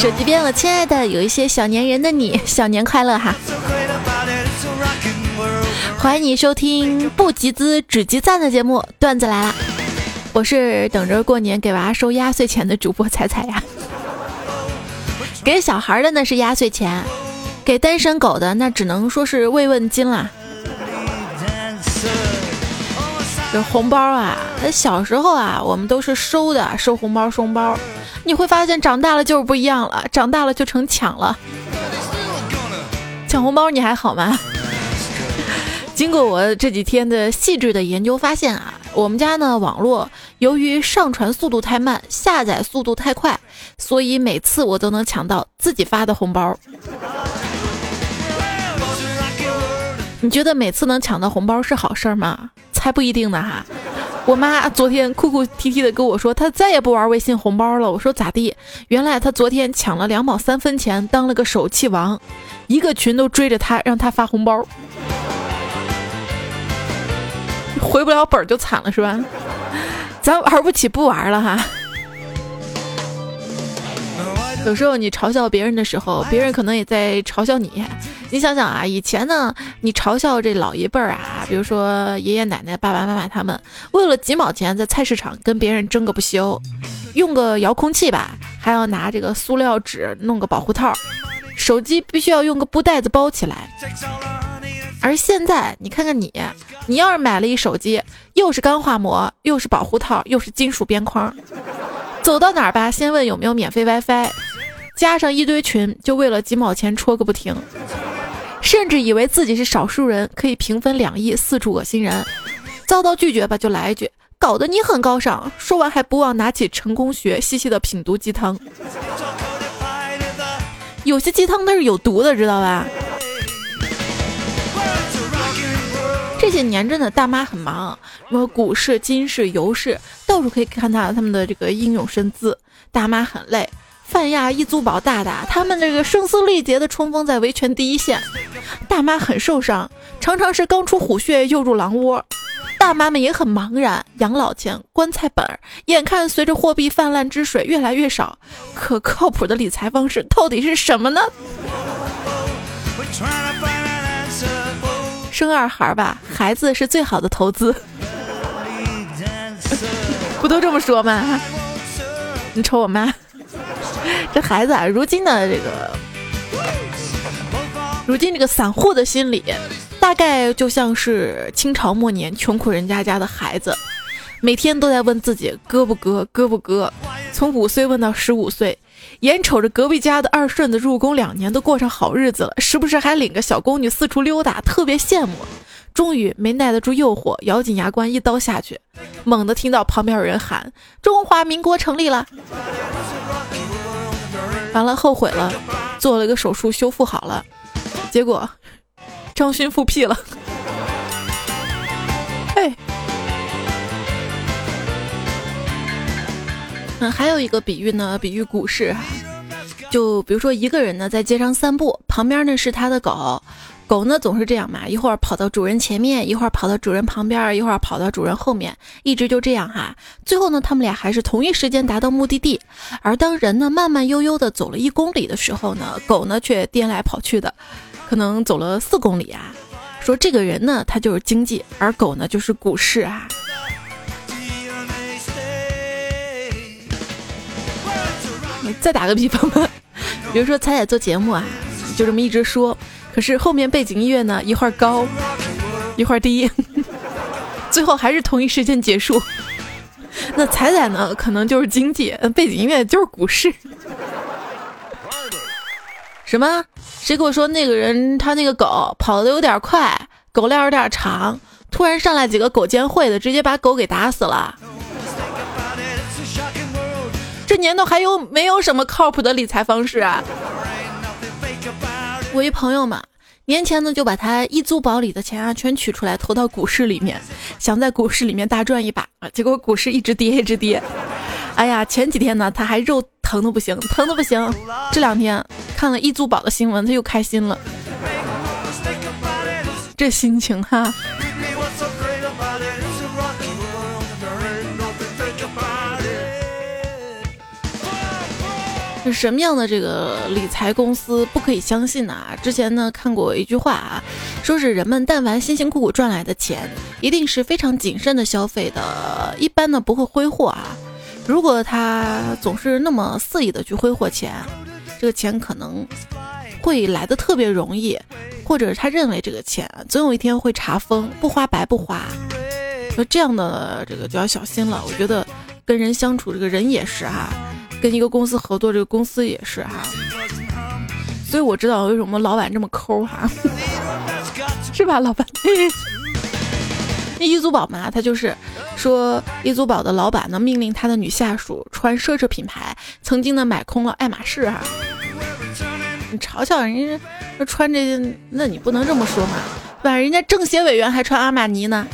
手机边，我亲爱的，有一些小粘人的你，小年快乐哈！欢迎你收听不集资只集赞的节目，段子来了。我是等着过年给娃收压岁钱的主播彩彩呀。给小孩的那是压岁钱，给单身狗的那只能说是慰问金啦。这红包啊，小时候啊，我们都是收的，收红包收红包。你会发现长大了就是不一样了，长大了就成抢了。抢红包你还好吗？经过我这几天的细致的研究，发现啊，我们家呢网络由于上传速度太慢，下载速度太快，所以每次我都能抢到自己发的红包。你觉得每次能抢到红包是好事吗？才不一定呢哈！我妈昨天哭哭啼啼的跟我说，她再也不玩微信红包了。我说咋地？原来她昨天抢了两毛三分钱，当了个手气王，一个群都追着她，让她发红包，回不了本就惨了是吧？咱玩不起不玩了哈。有时候你嘲笑别人的时候，别人可能也在嘲笑你。你想想啊，以前呢，你嘲笑这老一辈儿啊，比如说爷爷奶奶、爸爸妈妈他们，为了几毛钱在菜市场跟别人争个不休，用个遥控器吧，还要拿这个塑料纸弄个保护套，手机必须要用个布袋子包起来。而现在，你看看你，你要是买了一手机，又是钢化膜，又是保护套，又是金属边框，走到哪儿吧，先问有没有免费 WiFi。加上一堆群，就为了几毛钱戳个不停，甚至以为自己是少数人，可以平分两亿，四处恶心人。遭到拒绝吧，就来一句，搞得你很高尚。说完还不忘拿起成功学，细细的品读鸡汤。有些鸡汤它是有毒的，知道吧？这些年真的大妈很忙，什么股市、金市、油市，到处可以看到他们的这个英勇身姿。大妈很累。泛亚、一租宝、大大，他们这个声嘶力竭的冲锋在维权第一线，大妈很受伤，常常是刚出虎穴又入狼窝。大妈们也很茫然，养老钱、棺材本，眼看随着货币泛滥之水越来越少，可靠谱的理财方式到底是什么呢？生二孩吧，孩子是最好的投资，不都这么说吗？你瞅我妈。这孩子啊，如今的这个，如今这个散户的心理，大概就像是清朝末年穷苦人家家的孩子，每天都在问自己割不割，割不割，从五岁问到十五岁，眼瞅着隔壁家的二顺子入宫两年都过上好日子了，时不时还领个小宫女四处溜达，特别羡慕。终于没耐得住诱惑，咬紧牙关一刀下去，猛地听到旁边有人喊：“中华民国成立了！”完了，后悔了，做了一个手术修复好了，结果张勋复辟了。哎，嗯，还有一个比喻呢，比喻股市，就比如说一个人呢在街上散步，旁边呢是他的狗。狗呢总是这样嘛，一会儿跑到主人前面，一会儿跑到主人旁边，一会儿跑到主人后面，一直就这样哈。最后呢，他们俩还是同一时间达到目的地。而当人呢慢慢悠悠的走了一公里的时候呢，狗呢却颠来跑去的，可能走了四公里啊。说这个人呢，他就是经济，而狗呢就是股市啊。再打个比方吧，比如说彩彩做节目啊，就这么一直说。可是后面背景音乐呢，一会儿高，一会儿低，最后还是同一时间结束。那彩彩呢，可能就是经济，背景音乐就是股市。什么？谁跟我说那个人他那个狗跑的有点快，狗链有点长，突然上来几个狗监会的，直接把狗给打死了。这年头还有没有什么靠谱的理财方式啊？我一朋友嘛，年前呢就把他一租宝里的钱啊全取出来投到股市里面，想在股市里面大赚一把啊，结果股市一直跌一直跌。哎呀，前几天呢他还肉疼的不行，疼的不行。这两天看了一租宝的新闻，他又开心了。这心情哈。什么样的这个理财公司不可以相信呢？之前呢看过一句话啊，说是人们但凡辛辛苦苦赚来的钱，一定是非常谨慎的消费的，一般呢不会挥霍啊。如果他总是那么肆意的去挥霍钱，这个钱可能会来的特别容易，或者他认为这个钱总有一天会查封，不花白不花。那这样的这个就要小心了。我觉得跟人相处，这个人也是哈。跟一个公司合作，这个公司也是哈，所以我知道为什么老板这么抠哈，是吧，老板？那易租宝嘛，他就是说易租宝的老板呢，命令他的女下属穿奢侈品牌，曾经呢买空了爱马仕哈。你嘲笑人家穿这，那你不能这么说嘛，对吧？人家政协委员还穿阿玛尼呢，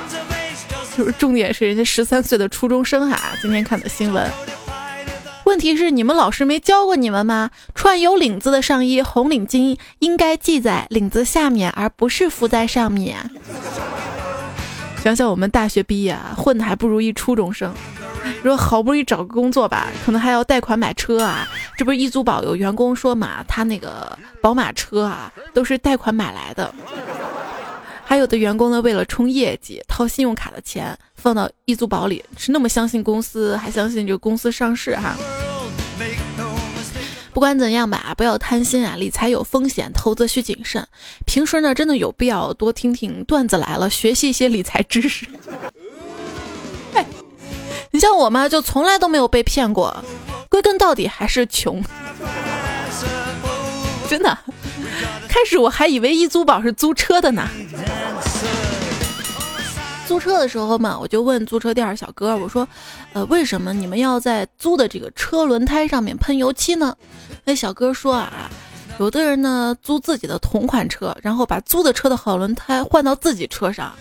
就是重点是人家十三岁的初中生哈，今天看的新闻。问题是你们老师没教过你们吗？穿有领子的上衣，红领巾应该系在领子下面，而不是敷在上面。想想我们大学毕业啊，混的还不如一初中生。说好不容易找个工作吧，可能还要贷款买车啊。这不是易租宝有员工说嘛，他那个宝马车啊，都是贷款买来的。还有的员工呢，为了冲业绩，掏信用卡的钱放到易租宝里，是那么相信公司，还相信这个公司上市哈。不管怎样吧，不要贪心啊！理财有风险，投资需谨慎。平时呢，真的有必要多听听段子来了，学习一些理财知识。哎，你像我嘛，就从来都没有被骗过，归根到底还是穷，真的。开始我还以为易租宝是租车的呢。租车的时候嘛，我就问租车店小哥，我说：“呃，为什么你们要在租的这个车轮胎上面喷油漆呢？”那小哥说啊，有的人呢租自己的同款车，然后把租的车的好轮胎换到自己车上。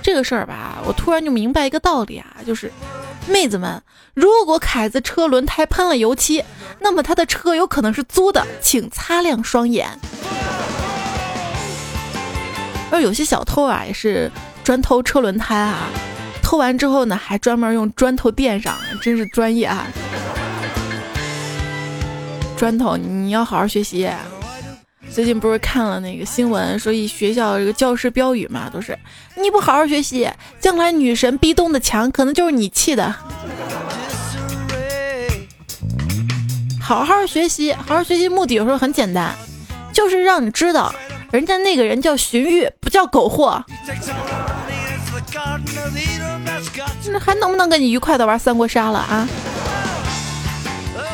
这个事儿吧，我突然就明白一个道理啊，就是妹子们，如果凯子车轮胎喷了油漆，那么他的车有可能是租的，请擦亮双眼。而有些小偷啊，也是。专偷车轮胎啊！偷完之后呢，还专门用砖头垫上，真是专业啊！砖头，你要好好学习。最近不是看了那个新闻，说一学校这个教师标语嘛，都是你不好好学习，将来女神壁咚的墙可能就是你砌的。好好学习，好好学习，目的有时候很简单，就是让你知道。人家那个人叫荀彧，不叫苟货。那还能不能跟你愉快的玩三国杀了啊？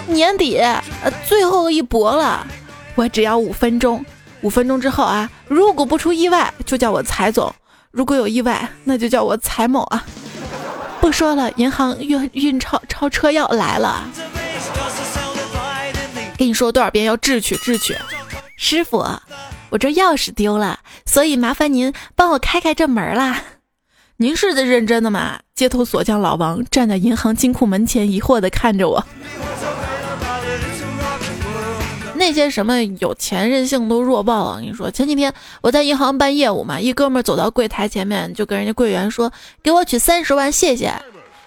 年底呃最后一搏了，我只要五分钟。五分钟之后啊，如果不出意外，就叫我财总；如果有意外，那就叫我财某啊。不说了，银行运运钞钞车要来了。跟你说多少遍要智取智取，师傅。我这钥匙丢了，所以麻烦您帮我开开这门啦。您是在认真的吗？街头锁匠老王站在银行金库门前，疑惑的看着我。那些什么有钱任性都弱爆了。我跟你说，前几天我在银行办业务嘛，一哥们走到柜台前面，就跟人家柜员说：“给我取三十万，谢谢。”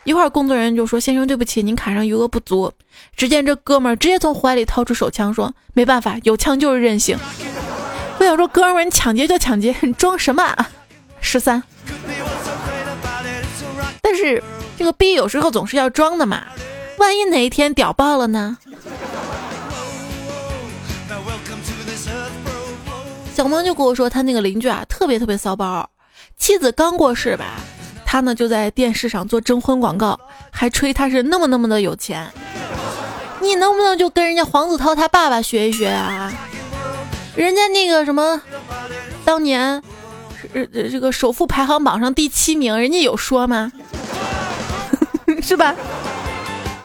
一会儿工作人员就说：“先生，对不起，您卡上余额不足。”只见这哥们直接从怀里掏出手枪说：“没办法，有枪就是任性。”我想说，哥们儿，你抢劫就抢劫，你装什么？啊？十三。但是这个逼有时候总是要装的嘛，万一哪一天屌爆了呢？小萌就跟我说，他那个邻居啊，特别特别骚包，妻子刚过世吧，他呢就在电视上做征婚广告，还吹他是那么那么的有钱。你能不能就跟人家黄子韬他爸爸学一学啊？人家那个什么，当年是这个首富排行榜上第七名，人家有说吗？是吧？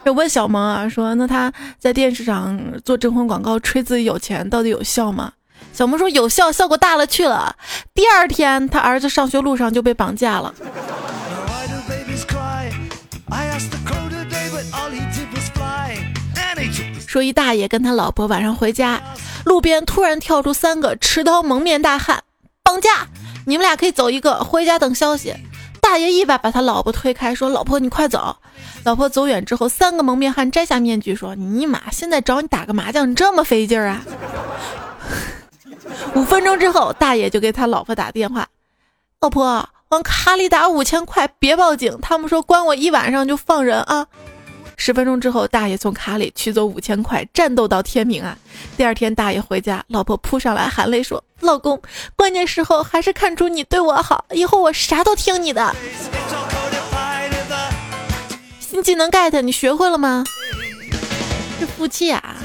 有问小萌啊，说那他在电视上做征婚广告，吹自己有钱，到底有效吗？小萌说有效，效果大了去了。第二天，他儿子上学路上就被绑架了。说一大爷跟他老婆晚上回家。路边突然跳出三个持刀蒙面大汉，绑架！你们俩可以走一个，回家等消息。大爷一把把他老婆推开，说：“老婆，你快走。”老婆走远之后，三个蒙面汉摘下面具，说：“尼玛，现在找你打个麻将这么费劲啊！” 五分钟之后，大爷就给他老婆打电话：“老婆，往卡里打五千块，别报警，他们说关我一晚上就放人啊。”十分钟之后，大爷从卡里取走五千块，战斗到天明啊！第二天，大爷回家，老婆扑上来含泪说：“老公，关键时候还是看出你对我好，以后我啥都听你的。”新技能 get 你学会了吗？这夫妻啊，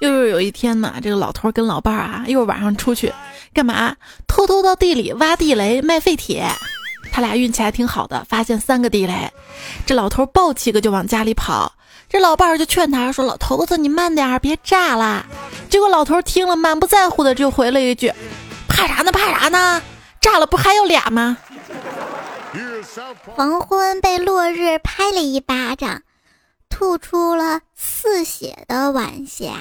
又是有一天呢，这个老头跟老伴儿啊，又晚上出去干嘛？偷偷到地里挖地雷卖废铁。他俩运气还挺好的，发现三个地雷。这老头抱起个就往家里跑，这老伴儿就劝他说：“老头子，你慢点儿，别炸了。”结果老头听了，满不在乎的就回了一句：“怕啥呢？怕啥呢？炸了不还有俩吗？”黄昏被落日拍了一巴掌，吐出了似血的晚霞。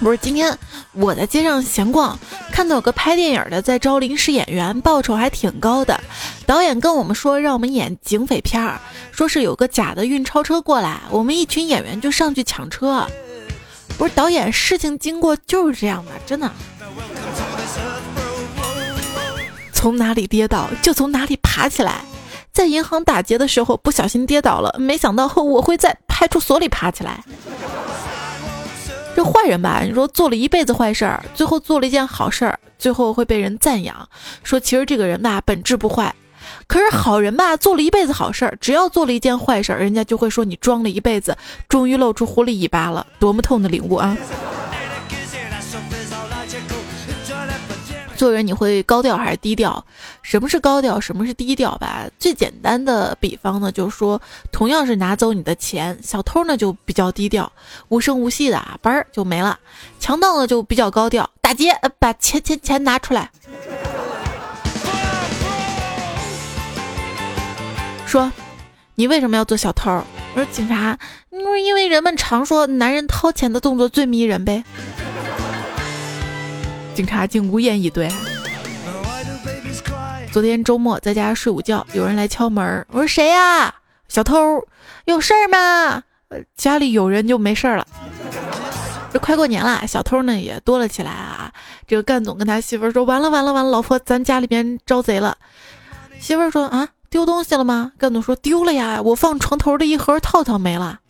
不是今天我在街上闲逛，看到有个拍电影的在招临时演员，报酬还挺高的。导演跟我们说让我们演警匪片儿，说是有个假的运钞车过来，我们一群演员就上去抢车。不是导演，事情经过就是这样的，真的。从哪里跌倒就从哪里爬起来。在银行打劫的时候不小心跌倒了，没想到我会在派出所里爬起来。这坏人吧，你说做了一辈子坏事儿，最后做了一件好事儿，最后会被人赞扬，说其实这个人吧本质不坏。可是好人吧，做了一辈子好事儿，只要做了一件坏事儿，人家就会说你装了一辈子，终于露出狐狸尾巴了，多么痛的领悟啊！做人你会高调还是低调？什么是高调？什么是低调吧？最简单的比方呢，就是说，同样是拿走你的钱，小偷呢就比较低调，无声无息的啊，嘣儿就没了；强盗呢就比较高调，打劫，把钱钱钱拿出来。说，你为什么要做小偷？我说警察，因为人们常说男人掏钱的动作最迷人呗。警察竟无言以对。昨天周末在家睡午觉，有人来敲门，我说谁呀？小偷，有事儿吗？家里有人就没事儿了。这快过年了，小偷呢也多了起来啊。这个干总跟他媳妇说：“完了完了完了，老婆，咱家里边招贼了。”媳妇说：“啊，丢东西了吗？”干总说：“丢了呀，我放床头的一盒套套没了。”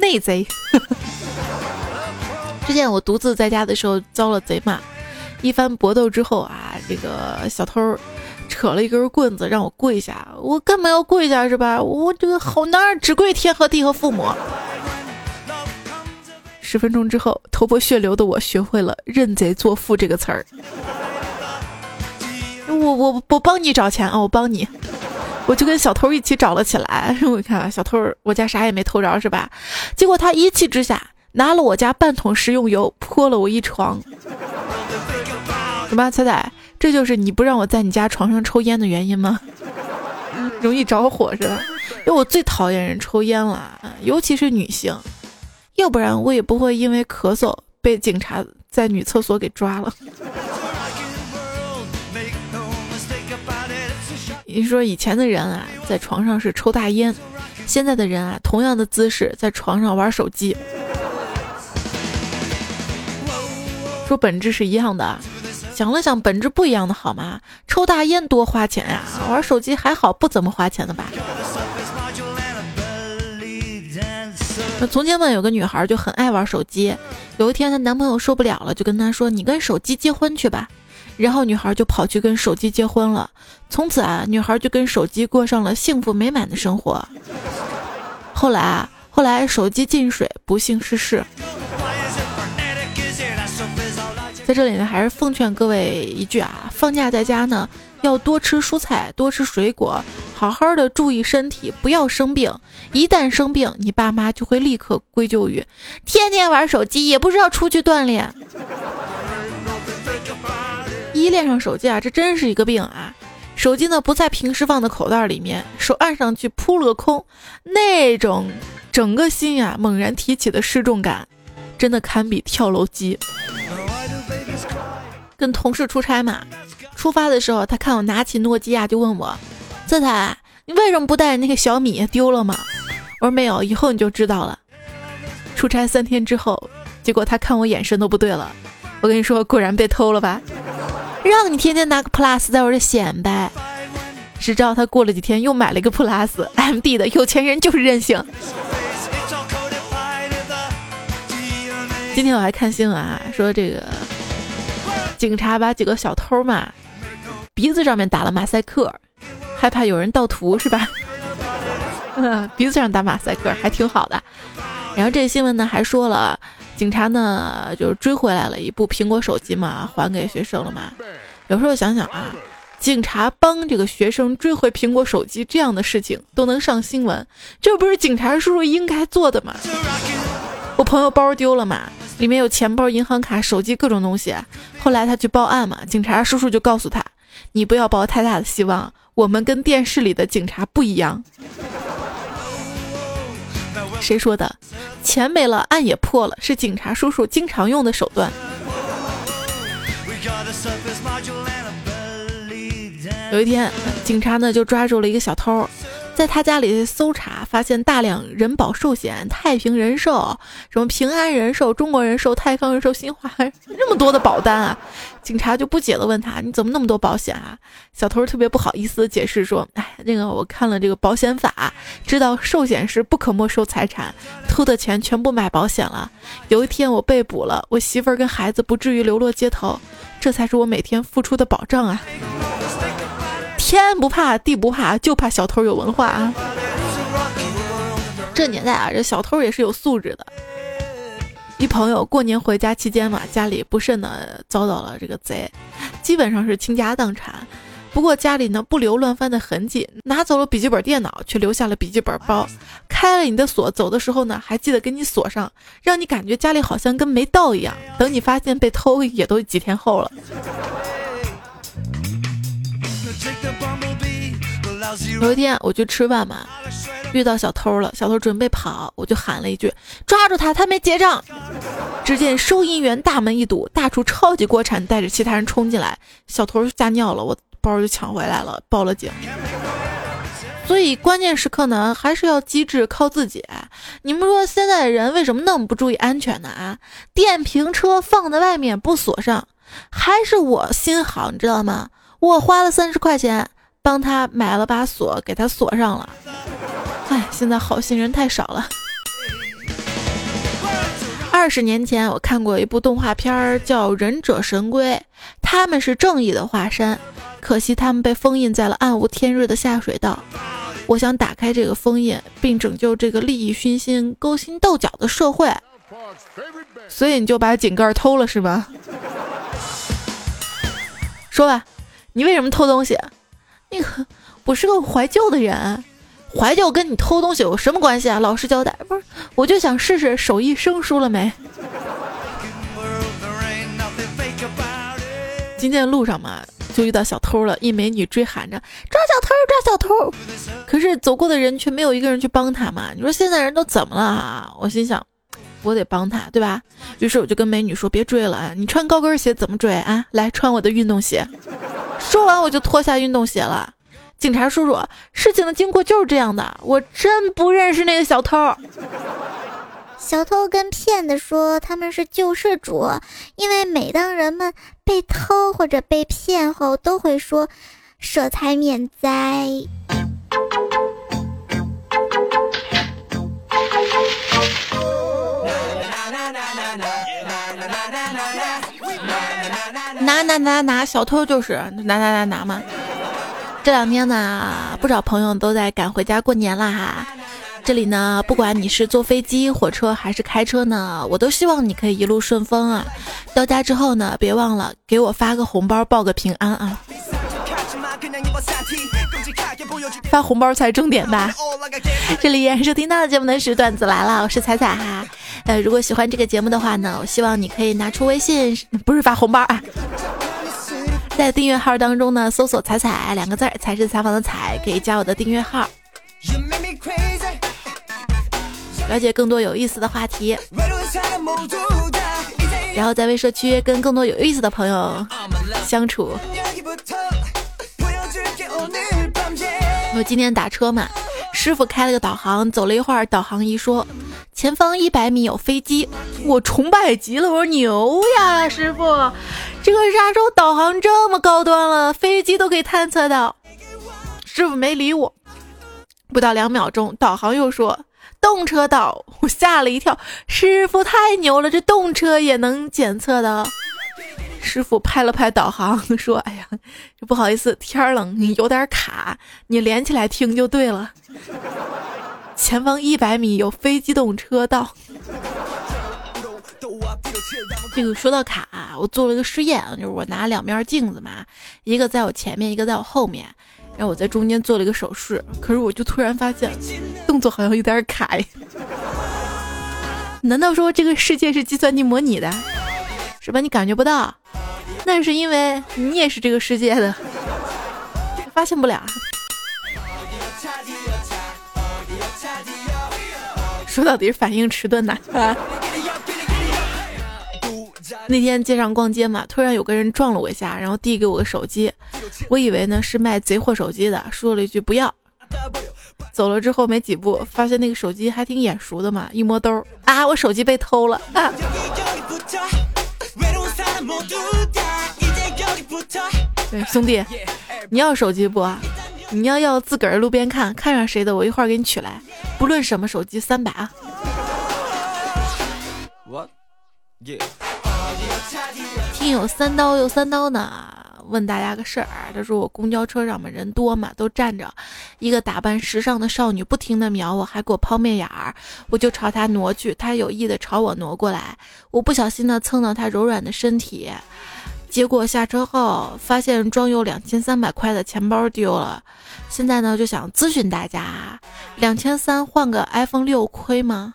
内贼。之前我独自在家的时候遭了贼骂，一番搏斗之后啊，这个小偷扯了一根棍子让我跪下，我干嘛要跪下是吧？我这个好男儿只跪天和地和父母。十分钟之后，头破血流的我学会了“认贼作父”这个词儿。我我我帮你找钱啊，我帮你，我就跟小偷一起找了起来。我看小偷，我家啥也没偷着是吧？结果他一气之下。拿了我家半桶食用油泼了我一床，什么彩彩？这就是你不让我在你家床上抽烟的原因吗？容易着火是吧？因为我最讨厌人抽烟了，尤其是女性，要不然我也不会因为咳嗽被警察在女厕所给抓了。你说以前的人啊，在床上是抽大烟，现在的人啊，同样的姿势在床上玩手机。说本质是一样的，想了想，本质不一样的好吗？抽大烟多花钱呀，玩手机还好，不怎么花钱的吧？那从前呢，有个女孩就很爱玩手机，有一天她男朋友受不了了，就跟她说：“你跟手机结婚去吧。”然后女孩就跑去跟手机结婚了，从此啊，女孩就跟手机过上了幸福美满的生活。后来啊，后来手机进水，不幸逝世。在这里呢，还是奉劝各位一句啊，放假在家呢，要多吃蔬菜，多吃水果，好好的注意身体，不要生病。一旦生病，你爸妈就会立刻归咎于天天玩手机，也不知道出去锻炼。依恋上手机啊，这真是一个病啊！手机呢不在平时放的口袋里面，手按上去扑了个空，那种整个心呀猛然提起的失重感，真的堪比跳楼机。跟同事出差嘛，出发的时候他看我拿起诺基亚就问我：“泽彩，你为什么不带那个小米？丢了吗？”我说：“没有，以后你就知道了。”出差三天之后，结果他看我眼神都不对了。我跟你说，果然被偷了吧？让你天天拿个 Plus 在我这显摆，谁知道他过了几天又买了一个 Plus，MD 的有钱人就是任性。今天我还看新闻啊，说这个警察把几个小偷嘛鼻子上面打了马赛克，害怕有人盗图是吧？鼻子上打马赛克还挺好的。然后这个新闻呢还说了。警察呢，就是追回来了一部苹果手机嘛，还给学生了嘛。有时候想想啊，警察帮这个学生追回苹果手机这样的事情都能上新闻，这不是警察叔叔应该做的吗？我朋友包丢了嘛，里面有钱包、银行卡、手机各种东西。后来他去报案嘛，警察叔叔就告诉他：“你不要抱太大的希望，我们跟电视里的警察不一样。”谁说的？钱没了，案也破了，是警察叔叔经常用的手段。有一天，警察呢就抓住了一个小偷。在他家里搜查，发现大量人保寿险、太平人寿、什么平安人寿、中国人寿、泰康人寿、新华，那么多的保单啊！警察就不解的问他：“你怎么那么多保险啊？”小偷特别不好意思解释说：“哎，那个我看了这个保险法，知道寿险是不可没收财产，偷的钱全部买保险了。有一天我被捕了，我媳妇儿跟孩子不至于流落街头，这才是我每天付出的保障啊！”天不怕地不怕，就怕小偷有文化啊！这年代啊，这小偷也是有素质的。一朋友过年回家期间嘛，家里不慎的遭到了这个贼，基本上是倾家荡产。不过家里呢不留乱翻的痕迹，拿走了笔记本电脑，却留下了笔记本包。开了你的锁，走的时候呢还记得给你锁上，让你感觉家里好像跟没到一样。等你发现被偷，也都几天后了。有一天我去吃饭嘛，遇到小偷了。小偷准备跑，我就喊了一句：“抓住他，他没结账。”只见收银员大门一堵，大厨超级锅铲带着其他人冲进来，小偷吓尿了，我包就抢回来了，报了警。所以关键时刻呢，还是要机智靠自己。你们说现在的人为什么那么不注意安全呢？啊，电瓶车放在外面不锁上，还是我心好，你知道吗？我花了三十块钱帮他买了把锁，给他锁上了。哎，现在好心人太少了。二十年前我看过一部动画片叫《忍者神龟》，他们是正义的化身，可惜他们被封印在了暗无天日的下水道。我想打开这个封印，并拯救这个利益熏心、勾心斗角的社会，所以你就把井盖偷了是吧？说吧。你为什么偷东西？那个，我是个怀旧的人，怀旧跟你偷东西有什么关系啊？老实交代，不是，我就想试试手艺生疏了没。今天路上嘛，就遇到小偷了，一美女追喊着抓小偷，抓小偷，可是走过的人却没有一个人去帮她嘛。你说现在人都怎么了啊？我心想，我得帮他，对吧？于是我就跟美女说，别追了啊，你穿高跟鞋怎么追啊？来穿我的运动鞋。说完我就脱下运动鞋了。警察叔叔，事情的经过就是这样的，我真不认识那个小偷。小偷跟骗子说他们是救世主，因为每当人们被偷或者被骗后，都会说舍财免灾。拿拿拿拿，小偷就是拿拿拿拿嘛。这两天呢，不少朋友都在赶回家过年了哈。这里呢，不管你是坐飞机、火车还是开车呢，我都希望你可以一路顺风啊。到家之后呢，别忘了给我发个红包，报个平安啊。发红包才重点吧。这里依然收听到的节目呢是段子来了，我是彩彩哈。呃，如果喜欢这个节目的话呢，我希望你可以拿出微信，不是发红包啊，在订阅号当中呢，搜索“彩彩”两个字儿，才是采访的彩，可以加我的订阅号，了解更多有意思的话题。然后在微社区跟更多有意思的朋友相处。我今天打车嘛，师傅开了个导航，走了一会儿，导航仪说前方一百米有飞机，我崇拜极了，我说牛呀，师傅，这个啥时候导航这么高端了，飞机都可以探测到。师傅没理我，不到两秒钟，导航又说。动车道，我吓了一跳。师傅太牛了，这动车也能检测的。师傅拍了拍导航，说：“哎呀，这不好意思，天冷你有点卡，你连起来听就对了。前方一百米有非机动车道。”这个说到卡，我做了一个试验，就是我拿两面镜子嘛，一个在我前面，一个在我后面。然后我在中间做了一个手势，可是我就突然发现动作好像有点卡。难道说这个世界是计算机模拟的，是吧？你感觉不到，那是因为你也是这个世界的，发现不了。说到底是反应迟钝呐。那天街上逛街嘛，突然有个人撞了我一下，然后递给我个手机，我以为呢是卖贼货手机的，说了一句不要。走了之后没几步，发现那个手机还挺眼熟的嘛，一摸兜啊，我手机被偷了。对，兄弟，你要手机不？你要要自个儿路边看看上谁的，我一会儿给你取来，不论什么手机，三百啊。听友三刀又三刀呢，问大家个事儿。他说我公交车上面人多嘛，都站着，一个打扮时尚的少女不停的瞄我，还给我抛媚眼儿，我就朝她挪去，她有意的朝我挪过来，我不小心的蹭到她柔软的身体，结果下车后发现装有两千三百块的钱包丢了。现在呢就想咨询大家，两千三换个 iPhone 六亏吗？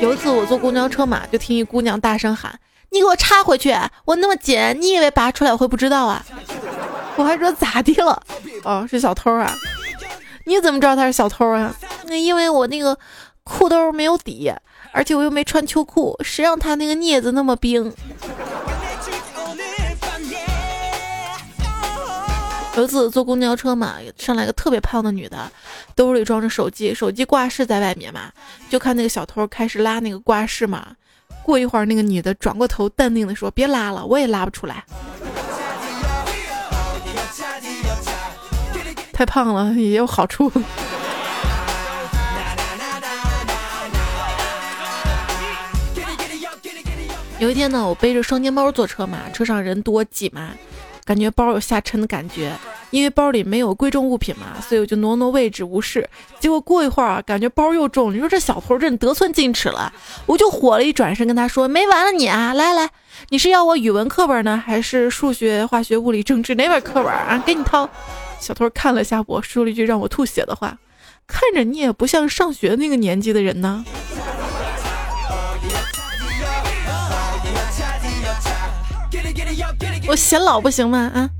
有一次我坐公交车嘛，就听一姑娘大声喊：“你给我插回去！我那么紧，你以为拔出来我会不知道啊？”我还说咋的了？哦，是小偷啊！你怎么知道他是小偷啊？那因为我那个裤兜没有底，而且我又没穿秋裤，谁让他那个镊子那么冰？有一次坐公交车嘛，上来个特别胖的女的，兜里装着手机，手机挂饰在外面嘛，就看那个小偷开始拉那个挂饰嘛。过一会儿，那个女的转过头，淡定的说：“别拉了，我也拉不出来。”太胖了也有好处。有一天呢，我背着双肩包坐车嘛，车上人多挤嘛。感觉包有下沉的感觉，因为包里没有贵重物品嘛，所以我就挪挪位置无视。结果过一会儿啊，感觉包又重，你说这小偷真得寸进尺了，我就火了，一转身跟他说：“没完了你啊！来来，你是要我语文课本呢，还是数学、化学、物理、政治哪本课本啊？给你掏。”小偷看了下我，说了一句让我吐血的话：“看着你也不像上学那个年纪的人呢。”我显老不行吗？啊，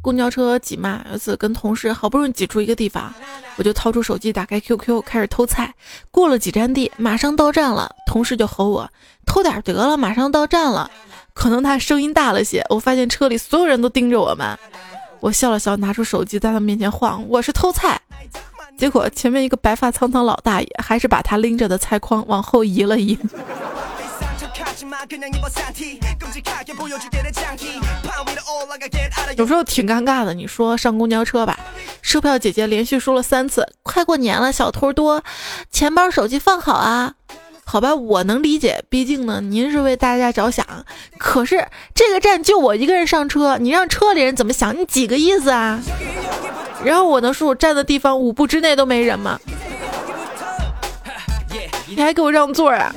公交车挤嘛，有次跟同事好不容易挤出一个地方，我就掏出手机，打开 QQ，开始偷菜。过了几站地，马上到站了，同事就吼我偷点得了，马上到站了。可能他声音大了些，我发现车里所有人都盯着我们。我笑了笑，拿出手机在他面前晃，我是偷菜。结果前面一个白发苍苍老大爷，还是把他拎着的菜筐往后移了移。有时候挺尴尬的。你说上公交车吧，售票姐姐连续说了三次：“快过年了，小偷多，钱包、手机放好啊。”好吧，我能理解，毕竟呢，您是为大家着想。可是这个站就我一个人上车，你让车里人怎么想？你几个意思啊？然后我能说我站的地方五步之内都没人吗？你还给我让座啊？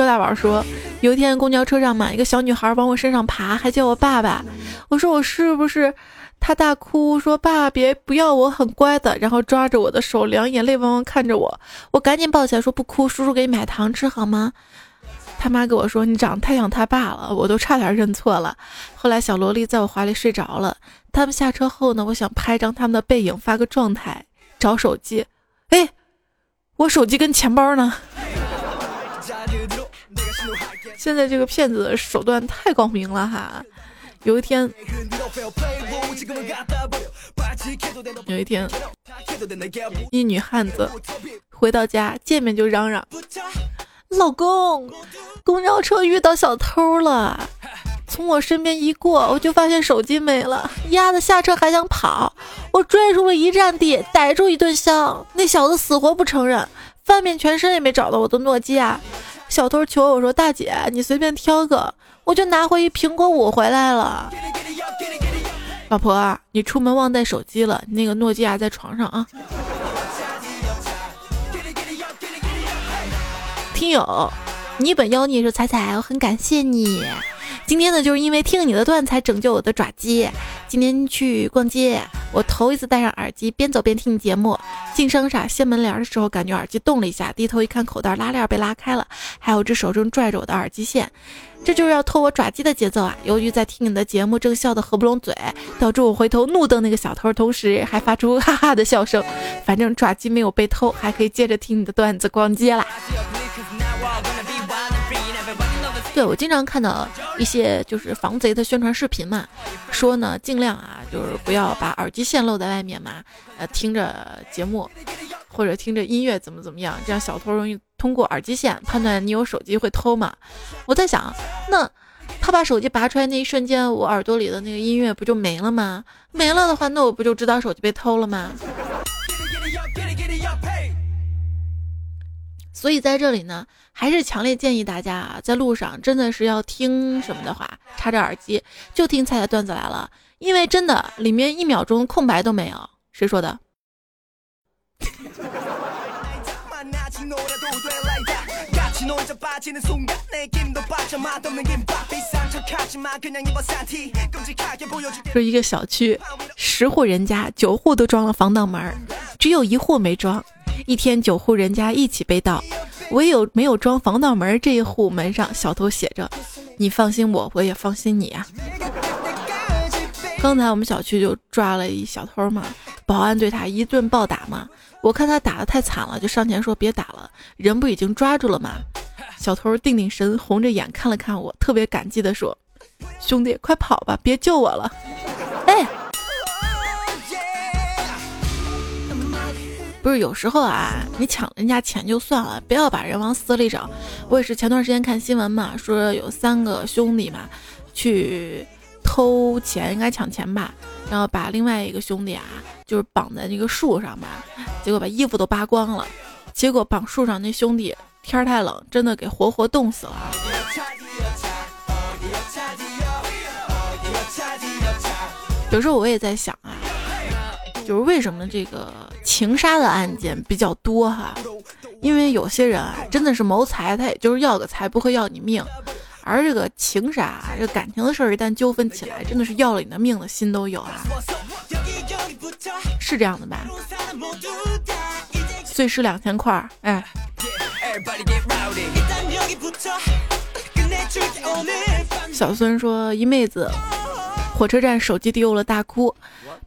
周大宝说，有一天公交车上嘛，一个小女孩往我身上爬，还叫我爸爸。我说我是不是她大哭说：“爸，别不要我，很乖的。”然后抓着我的手，两眼泪汪汪看着我。我赶紧抱起来说：“不哭，叔叔给你买糖吃好吗？”他妈跟我说：“你长得太像他爸了。”我都差点认错了。后来小萝莉在我怀里睡着了。他们下车后呢，我想拍张他们的背影发个状态，找手机。哎，我手机跟钱包呢？现在这个骗子的手段太高明了哈！有一天，有一天，一女汉子回到家，见面就嚷嚷：“老公，公交车遇到小偷了！”从我身边一过，我就发现手机没了，丫的下车还想跑，我拽住了一站地，逮住一顿削。那小子死活不承认，翻遍全身也没找到我的诺基亚。小偷求我说：“大姐，你随便挑个，我就拿回一苹果五回来了。”老婆，你出门忘带手机了，那个诺基亚在床上啊。听友，你本妖孽说彩彩，我很感谢你。今天呢，就是因为听你的段才拯救我的爪机。今天去逛街，我头一次戴上耳机，边走边听你节目。进商场掀门帘的时候，感觉耳机动了一下，低头一看，口袋拉链被拉开了，还有只手正拽着我的耳机线，这就是要偷我爪机的节奏啊！由于在听你的节目，正笑得合不拢嘴，导致我回头怒瞪那个小偷，同时还发出哈哈的笑声。反正爪机没有被偷，还可以接着听你的段子逛街啦。对我经常看到一些就是防贼的宣传视频嘛，说呢尽量啊就是不要把耳机线露在外面嘛，呃听着节目或者听着音乐怎么怎么样，这样小偷容易通过耳机线判断你有手机会偷嘛。我在想，那他把手机拔出来那一瞬间，我耳朵里的那个音乐不就没了吗？没了的话，那我不就知道手机被偷了吗？所以在这里呢，还是强烈建议大家啊，在路上真的是要听什么的话，插着耳机就听菜的段子来了，因为真的里面一秒钟空白都没有。谁说的？说一个小区十户人家，九户都装了防盗门，只有一户没装。一天九户人家一起被盗，唯有没有装防盗门这一户门上小偷写着：“你放心我，我也放心你啊。”刚才我们小区就抓了一小偷嘛，保安对他一顿暴打嘛，我看他打的太惨了，就上前说别打了，人不已经抓住了吗？小偷定定神，红着眼看了看我，特别感激的说：“兄弟，快跑吧，别救我了。”哎。不是有时候啊，你抢人家钱就算了，不要把人往死里整。我也是前段时间看新闻嘛，说有三个兄弟嘛，去偷钱，应该抢钱吧，然后把另外一个兄弟啊，就是绑在那个树上吧，结果把衣服都扒光了，结果绑树上那兄弟天太冷，真的给活活冻死了。有时候我也在想啊。就是为什么这个情杀的案件比较多哈？因为有些人啊，真的是谋财，他也就是要个财，不会要你命；而这个情杀，这感情的事儿一旦纠纷起来，真的是要了你的命的心都有啊，是这样的吧？碎尸两千块，哎。小孙说，一妹子火车站手机丢了，大哭，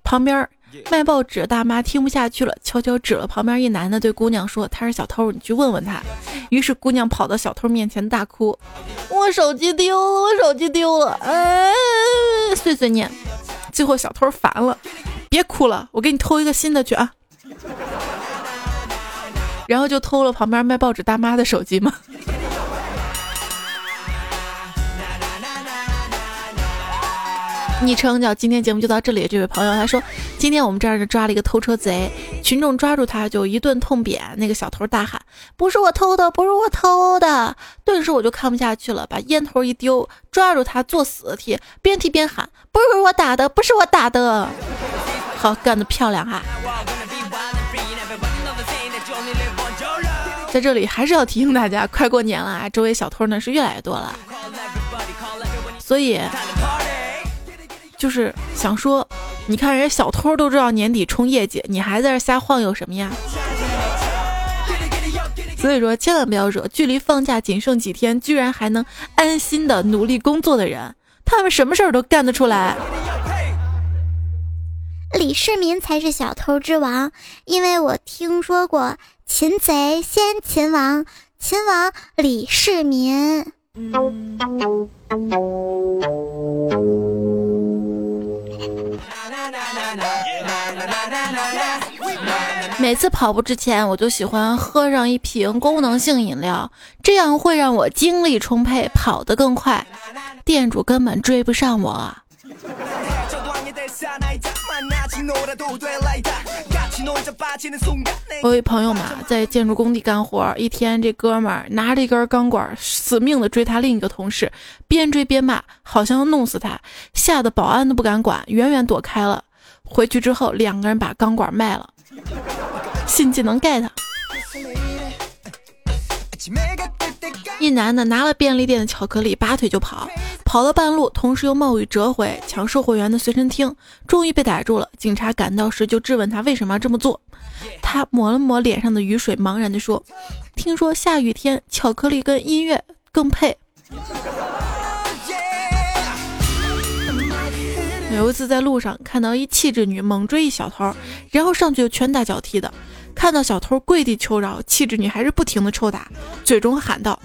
旁边。卖报纸大妈听不下去了，悄悄指了旁边一男的，对姑娘说：“他是小偷，你去问问他。”于是姑娘跑到小偷面前大哭：“我手机丢了，我手机丢了！”哎，碎碎念。最后小偷烦了：“别哭了，我给你偷一个新的去啊！”然后就偷了旁边卖报纸大妈的手机吗。昵称叫今天节目就到这里，这位朋友他说，今天我们这儿抓了一个偷车贼，群众抓住他就一顿痛扁，那个小偷大喊不是我偷的，不是我偷的，顿时我就看不下去了，把烟头一丢，抓住他作死踢，边踢边喊不是我打的，不是我打的，好干得漂亮哈！在这里还是要提醒大家，快过年了啊，周围小偷呢是越来越多了，所以。就是想说，你看人家小偷都知道年底冲业绩，你还在这瞎晃悠什么呀？所以说，千万不要惹距离放假仅剩几天，居然还能安心的努力工作的人。他们什么事儿都干得出来。李世民才是小偷之王，因为我听说过擒贼先擒王，秦王李世民。每次跑步之前，我就喜欢喝上一瓶功能性饮料，这样会让我精力充沛，跑得更快。店主根本追不上我。我有一朋友嘛，在建筑工地干活，一天这哥们儿拿着一根钢管，死命的追他另一个同事，边追边骂，好像要弄死他，吓得保安都不敢管，远远躲开了。回去之后，两个人把钢管卖了。新技能 get。一男的拿了便利店的巧克力，拔腿就跑，跑到半路，同时又冒雨折回抢售货员的随身听，终于被逮住了。警察赶到时就质问他为什么要这么做，他抹了抹脸上的雨水，茫然地说：“听说下雨天巧克力跟音乐更配。”有一次在路上看到一气质女猛追一小偷，然后上去就拳打脚踢的。看到小偷跪地求饶，气质女还是不停的抽打，嘴中喊道：“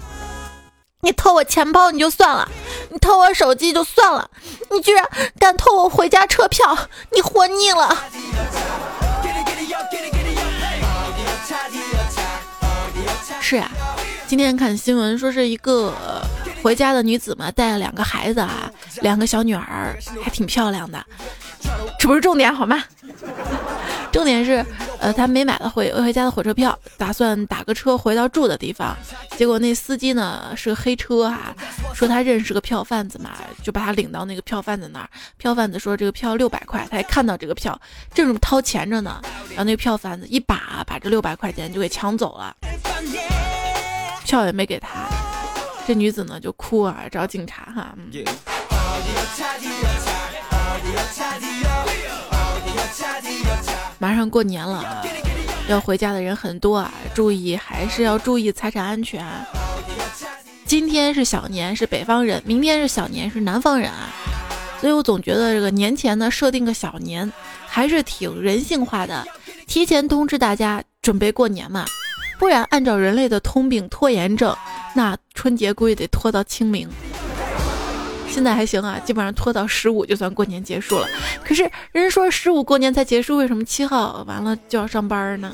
你偷我钱包你就算了，你偷我手机就算了，你居然敢偷我回家车票，你活腻了！”是呀，今天看新闻说是一个回家的女子嘛，带了两个孩子啊，两个小女儿还挺漂亮的，这不是重点好吗？重点是，呃，他没买到回回家的火车票，打算打个车回到住的地方。结果那司机呢是个黑车啊，说他认识个票贩子嘛，就把他领到那个票贩子那儿。票贩子说这个票六百块，他还看到这个票，正掏钱着呢。然后那个票贩子一把把这六百块钱就给抢走了，票也没给他。这女子呢就哭啊，找警察哈。马上过年了啊，要回家的人很多啊，注意还是要注意财产安全。今天是小年，是北方人；明天是小年，是南方人啊。所以我总觉得这个年前呢，设定个小年还是挺人性化的，提前通知大家准备过年嘛。不然按照人类的通病拖延症，那春节估计得拖到清明。现在还行啊，基本上拖到十五就算过年结束了。可是人说十五过年才结束，为什么七号完了就要上班呢？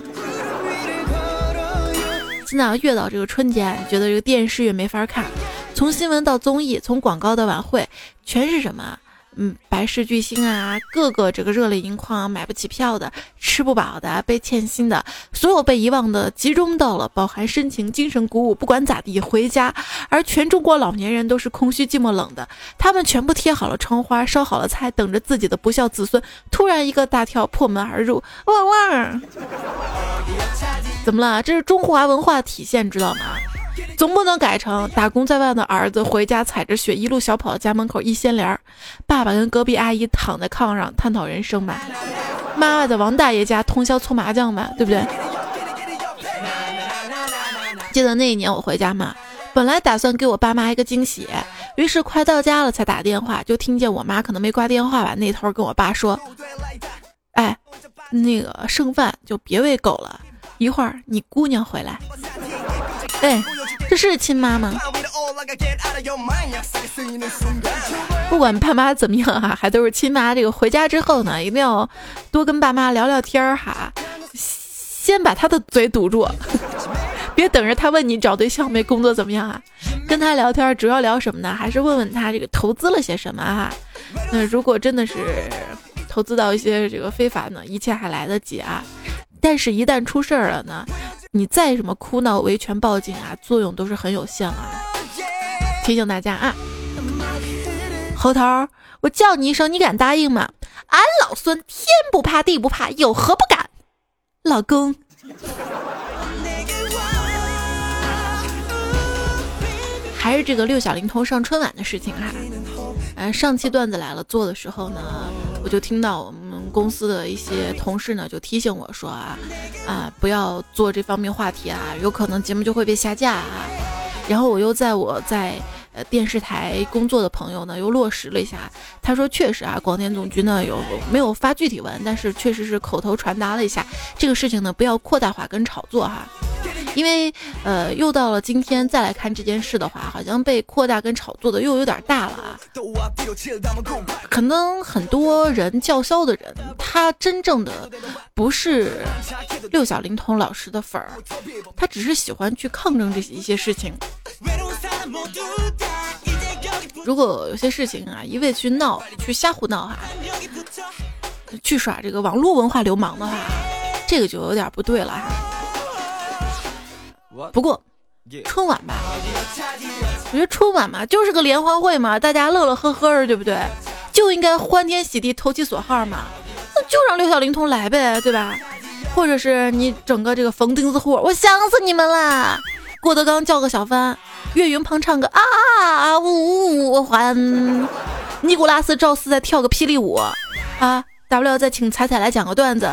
现在越到这个春节，觉得这个电视越没法看，从新闻到综艺，从广告到晚会，全是什么？嗯，白事巨星啊，个个这个热泪盈眶，买不起票的，吃不饱的，被欠薪的，所有被遗忘的，集中到了饱含深情、精神鼓舞，不管咋地回家。而全中国老年人都是空虚、寂寞、冷的，他们全部贴好了窗花，烧好了菜，等着自己的不孝子孙突然一个大跳破门而入，汪汪！怎么了？这是中华文化体现，知道吗？总不能改成打工在外的儿子回家踩着雪一路小跑到家门口一掀帘儿，爸爸跟隔壁阿姨躺在炕上探讨人生吧，妈妈在王大爷家通宵搓麻将吧，对不对？记得那一年我回家嘛，本来打算给我爸妈一个惊喜，于是快到家了才打电话，就听见我妈可能没挂电话吧，那头跟我爸说：“哎，那个剩饭就别喂狗了，一会儿你姑娘回来。”哎，是亲妈吗？不管爸妈怎么样哈，还都是亲妈。这个回家之后呢，一定要多跟爸妈聊聊天儿哈，先把他的嘴堵住，别等着他问你找对象没，工作怎么样啊？跟他聊天主要聊什么呢？还是问问他这个投资了些什么哈？那如果真的是投资到一些这个非法呢，一切还来得及啊。但是，一旦出事儿了呢？你再什么哭闹、维权、报警啊，作用都是很有限啊！提醒大家啊，猴头，我叫你一声，你敢答应吗？俺老孙天不怕地不怕，有何不敢？老公，还是这个六小龄童上春晚的事情哈。呃，上期段子来了做的时候呢，我就听到我们公司的一些同事呢就提醒我说啊啊，不要做这方面话题啊，有可能节目就会被下架啊。然后我又在我在。呃，电视台工作的朋友呢，又落实了一下。他说，确实啊，广电总局呢有没有发具体文，但是确实是口头传达了一下这个事情呢，不要扩大化跟炒作哈。因为呃，又到了今天再来看这件事的话，好像被扩大跟炒作的又有点大了啊。可能很多人叫嚣的人，他真正的不是六小龄童老师的粉儿，他只是喜欢去抗争这些一些事情。如果有些事情啊，一味去闹、去瞎胡闹哈，去耍这个网络文化流氓的话，这个就有点不对了哈。不过春晚吧，我觉得春晚嘛就是个联欢会嘛，大家乐乐呵呵的，对不对？就应该欢天喜地、投其所好嘛，那就让六小龄童来呗，对吧？或者是你整个这个冯钉子户，我想死你们啦！郭德纲叫个小帆。岳云鹏唱个啊啊呜呜还，尼古拉斯赵四再跳个霹雳舞啊，W 再请彩彩来讲个段子，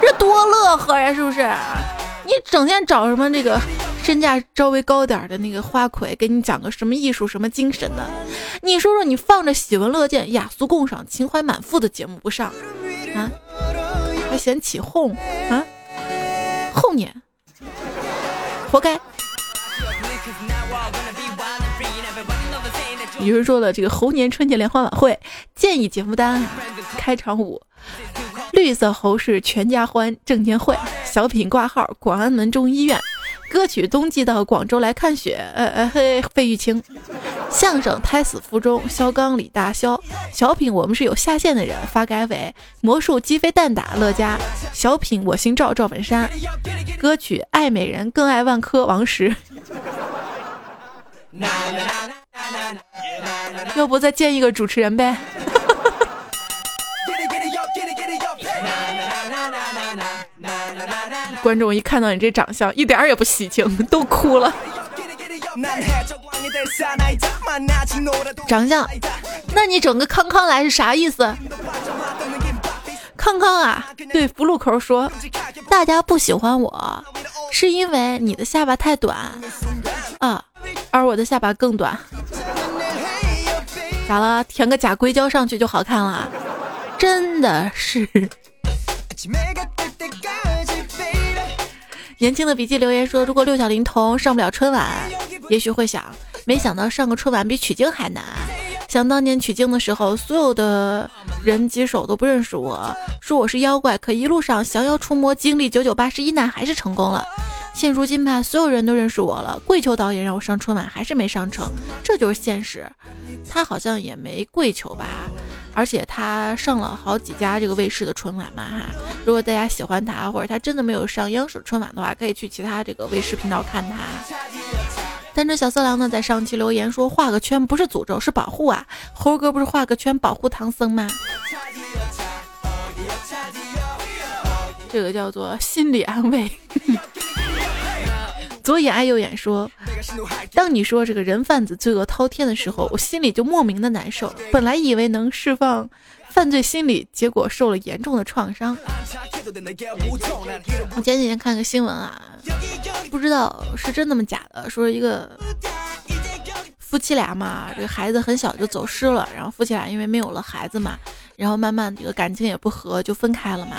这多乐呵呀，是不是？你整天找什么这个身价稍微高点的那个花魁给你讲个什么艺术什么精神的？你说说你放着喜闻乐见、雅俗共赏、情怀满腹的节目不上啊，还嫌起哄啊？后年活该。有人说的，这个猴年春节联欢晚会建议节目单：开场舞，绿色猴是全家欢证监会小品挂号广安门中医院，歌曲冬季到广州来看雪，呃呃嘿费玉清，相声胎死腹中肖刚李大霄，小品我们是有下线的人发改委，魔术鸡飞蛋打乐嘉，小品我姓赵赵本山，歌曲爱美人更爱万科王石。要不再建一个主持人呗？观众一看到你这长相，一点儿也不喜庆，都哭了。长相？那你整个康康来是啥意思？康康啊，对福禄口说，大家不喜欢我，是因为你的下巴太短啊。而我的下巴更短，咋了？填个假硅胶上去就好看了？真的是。年轻的笔记留言说：“如果六小龄童上不了春晚，也许会想，没想到上个春晚比取经还难。想当年取经的时候，所有的人举手都不认识我，说我是妖怪。可一路上降妖除魔，经历九九八十一难，还是成功了。”现如今吧，所有人都认识我了。跪求导演让我上春晚，还是没上成，这就是现实。他好像也没跪求吧，而且他上了好几家这个卫视的春晚嘛哈。如果大家喜欢他，或者他真的没有上央视春晚的话，可以去其他这个卫视频道看他。但这小色狼呢，在上期留言说画个圈不是诅咒，是保护啊。猴哥不是画个圈保护唐僧吗？这个叫做心理安慰。左眼爱右眼说：“当你说这个人贩子罪恶滔天的时候，我心里就莫名的难受。本来以为能释放犯罪心理，结果受了严重的创伤。”我前几天看个新闻啊，不知道是真的吗假的，说一个夫妻俩嘛，这个孩子很小就走失了，然后夫妻俩因为没有了孩子嘛，然后慢慢这个感情也不和，就分开了嘛。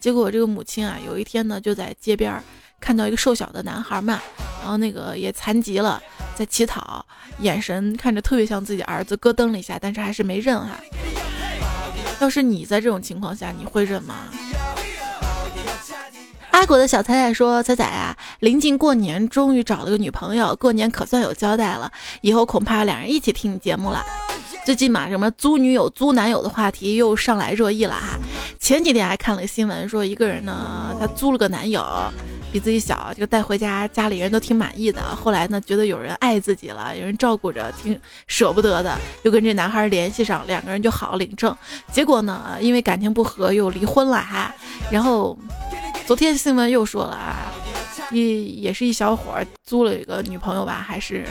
结果这个母亲啊，有一天呢就在街边儿。看到一个瘦小的男孩嘛，然后那个也残疾了，在乞讨，眼神看着特别像自己儿子，咯噔了一下，但是还是没认哈。要是你在这种情况下，你会认吗？阿果的小彩彩说：“彩彩啊，临近过年，终于找了个女朋友，过年可算有交代了，以后恐怕两人一起听你节目了。”最近嘛，什么租女友、租男友的话题又上来热议了哈。前几天还看了个新闻，说一个人呢，他租了个男友。比自己小，就带回家，家里人都挺满意的。后来呢，觉得有人爱自己了，有人照顾着，挺舍不得的，又跟这男孩联系上，两个人就好领证。结果呢，因为感情不和，又离婚了哈。然后昨天新闻又说了啊，一也是一小伙租了一个女朋友吧，还是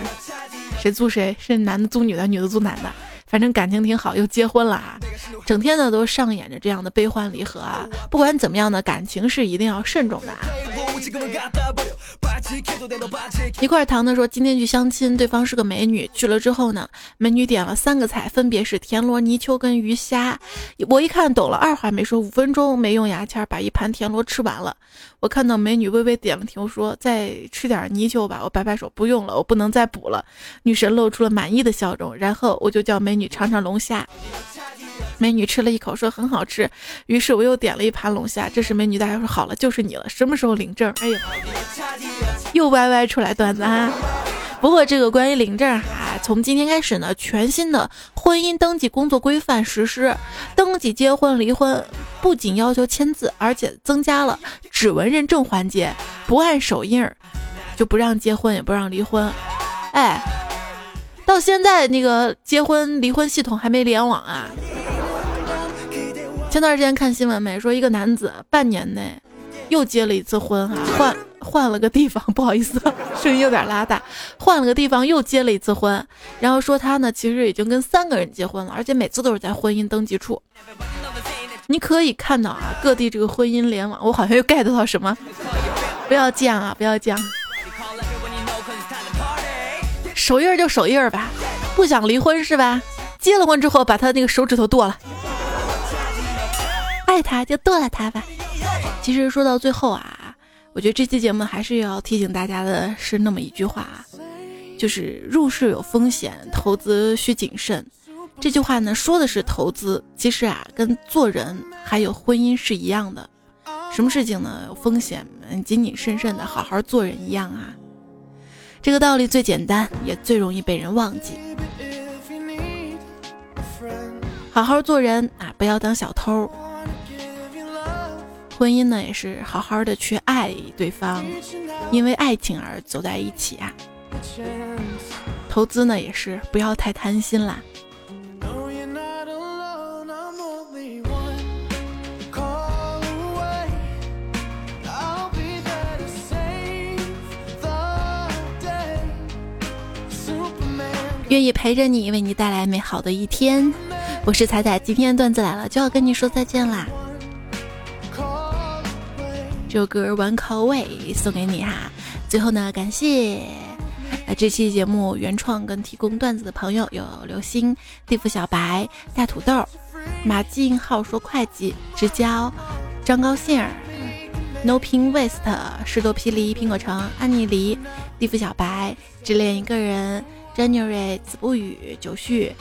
谁租谁？是男的租女的，女的租男的。反正感情挺好，又结婚了啊，整天呢都上演着这样的悲欢离合啊。不管怎么样呢，感情是一定要慎重的。啊。一块糖的说，今天去相亲，对方是个美女。去了之后呢，美女点了三个菜，分别是田螺、泥鳅跟鱼虾。我一看懂了，二话没说，五分钟没用牙签把一盘田螺吃完了。我看到美女微微点了头，说再吃点泥鳅吧。我摆摆手，不用了，我不能再补了。女神露出了满意的笑容，然后我就叫美女尝尝龙虾。美女吃了一口，说很好吃。于是我又点了一盘龙虾。这时美女大家说好了，就是你了，什么时候领证？哎呀，又歪歪出来段子啊！不过这个关于领证哈，从今天开始呢，全新的婚姻登记工作规范实施。登记结婚离婚不仅要求签字，而且增加了指纹认证环节，不按手印儿就不让结婚，也不让离婚。哎，到现在那个结婚离婚系统还没联网啊！前段时间看新闻没？说一个男子半年内又结了一次婚哈，换换了个地方，不好意思，声音有点拉大，换了个地方又结了一次婚，然后说他呢其实已经跟三个人结婚了，而且每次都是在婚姻登记处。你可以看到啊，各地这个婚姻联网，我好像又 get 到什么？不要这样啊，不要这样，手印就手印吧，不想离婚是吧？结了婚之后把他那个手指头剁了。爱他就剁了他吧。其实说到最后啊，我觉得这期节目还是要提醒大家的是那么一句话，就是入市有风险，投资需谨慎。这句话呢说的是投资，其实啊跟做人还有婚姻是一样的，什么事情呢有风险，谨谨慎慎的好好做人一样啊。这个道理最简单，也最容易被人忘记。好好做人啊，不要当小偷。婚姻呢，也是好好的去爱对方，因为爱情而走在一起啊。投资呢，也是不要太贪心啦。愿意陪着你，为你带来美好的一天。我是彩彩，今天段子来了，就要跟你说再见啦。这首歌《One Call Away》送给你哈。最后呢，感谢呃这期节目原创跟提供段子的朋友有刘星、地府小白、大土豆、马静浩说会计、直交、张高兴、No Pin West、士多霹雳、苹果城、安妮梨、地府小白、只恋一个人、January、子不语、九旭。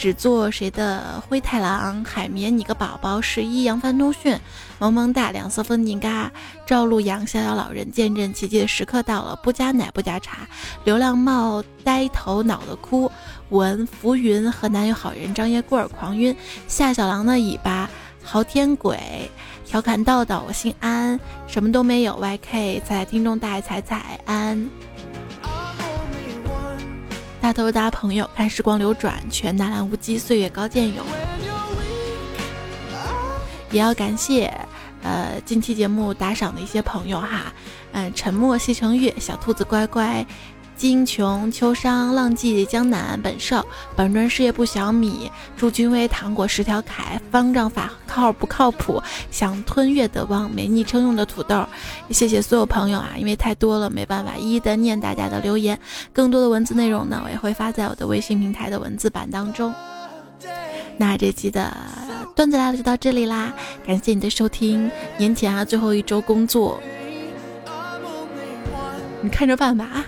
只做谁的灰太狼？海绵，你个宝宝！十一，扬帆通讯，萌萌哒，两色风景嘎，赵露阳，逍遥老人，见证奇迹的时刻到了，不加奶不加茶，流浪帽，呆头脑的哭，文浮云，河南有好人，张叶棍儿，狂晕，夏小狼的尾巴，豪天鬼，调侃道道，我姓安，什么都没有，YK，彩彩听众大爱彩彩安。大头大朋友，看时光流转，全纳兰无羁，岁月高渐勇。也要感谢，呃，近期节目打赏的一些朋友哈，嗯，沉默西城月，小兔子乖乖。金琼、秋商、浪迹江南、本少、本专事业部小米、祝君威、糖果、十条凯、方丈法靠不靠谱？想吞月德邦、没昵称用的土豆，谢谢所有朋友啊！因为太多了，没办法一一的念大家的留言。更多的文字内容呢，我也会发在我的微信平台的文字版当中。那这期的段子来了就到这里啦，感谢你的收听。年前啊，最后一周工作，你看着办吧啊！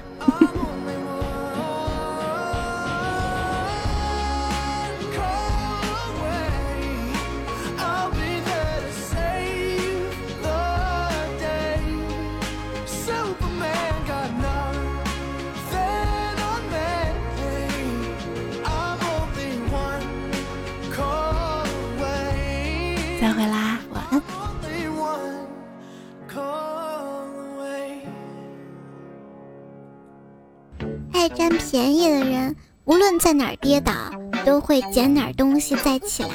爱占便宜的人，无论在哪儿跌倒，都会捡点东西再起来。